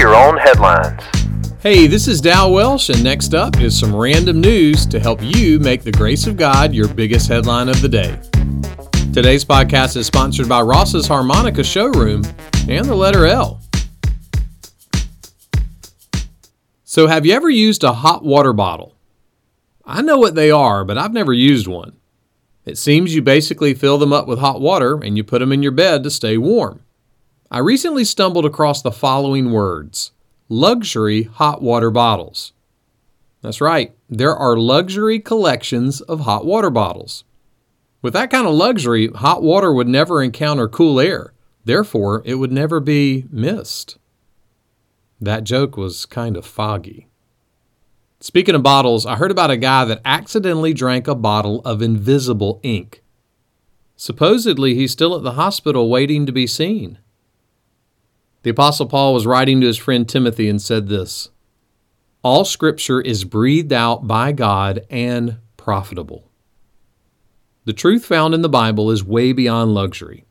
your own headlines. Hey, this is Dal Welsh, and next up is some random news to help you make the grace of God your biggest headline of the day. Today's podcast is sponsored by Ross's Harmonica Showroom and the letter L. So, have you ever used a hot water bottle? I know what they are, but I've never used one. It seems you basically fill them up with hot water and you put them in your bed to stay warm. I recently stumbled across the following words luxury hot water bottles. That's right, there are luxury collections of hot water bottles. With that kind of luxury, hot water would never encounter cool air. Therefore, it would never be mist. That joke was kind of foggy. Speaking of bottles, I heard about a guy that accidentally drank a bottle of invisible ink. Supposedly, he's still at the hospital waiting to be seen. The Apostle Paul was writing to his friend Timothy and said this All scripture is breathed out by God and profitable. The truth found in the Bible is way beyond luxury.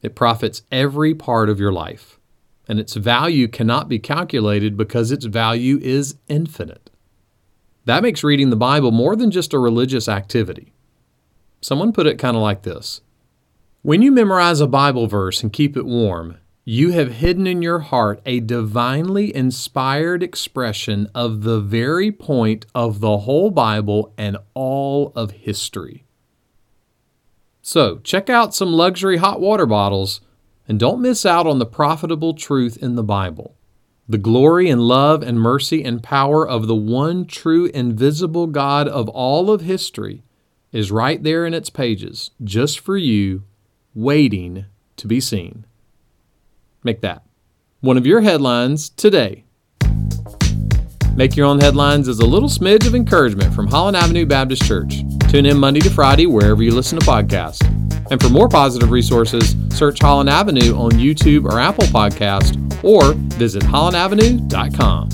It profits every part of your life, and its value cannot be calculated because its value is infinite. That makes reading the Bible more than just a religious activity. Someone put it kind of like this When you memorize a Bible verse and keep it warm, you have hidden in your heart a divinely inspired expression of the very point of the whole Bible and all of history. So, check out some luxury hot water bottles and don't miss out on the profitable truth in the Bible. The glory and love and mercy and power of the one true invisible God of all of history is right there in its pages, just for you, waiting to be seen. Make that one of your headlines today. Make Your Own Headlines is a little smidge of encouragement from Holland Avenue Baptist Church. Tune in Monday to Friday wherever you listen to podcasts. And for more positive resources, search Holland Avenue on YouTube or Apple Podcast or visit hollandavenue.com.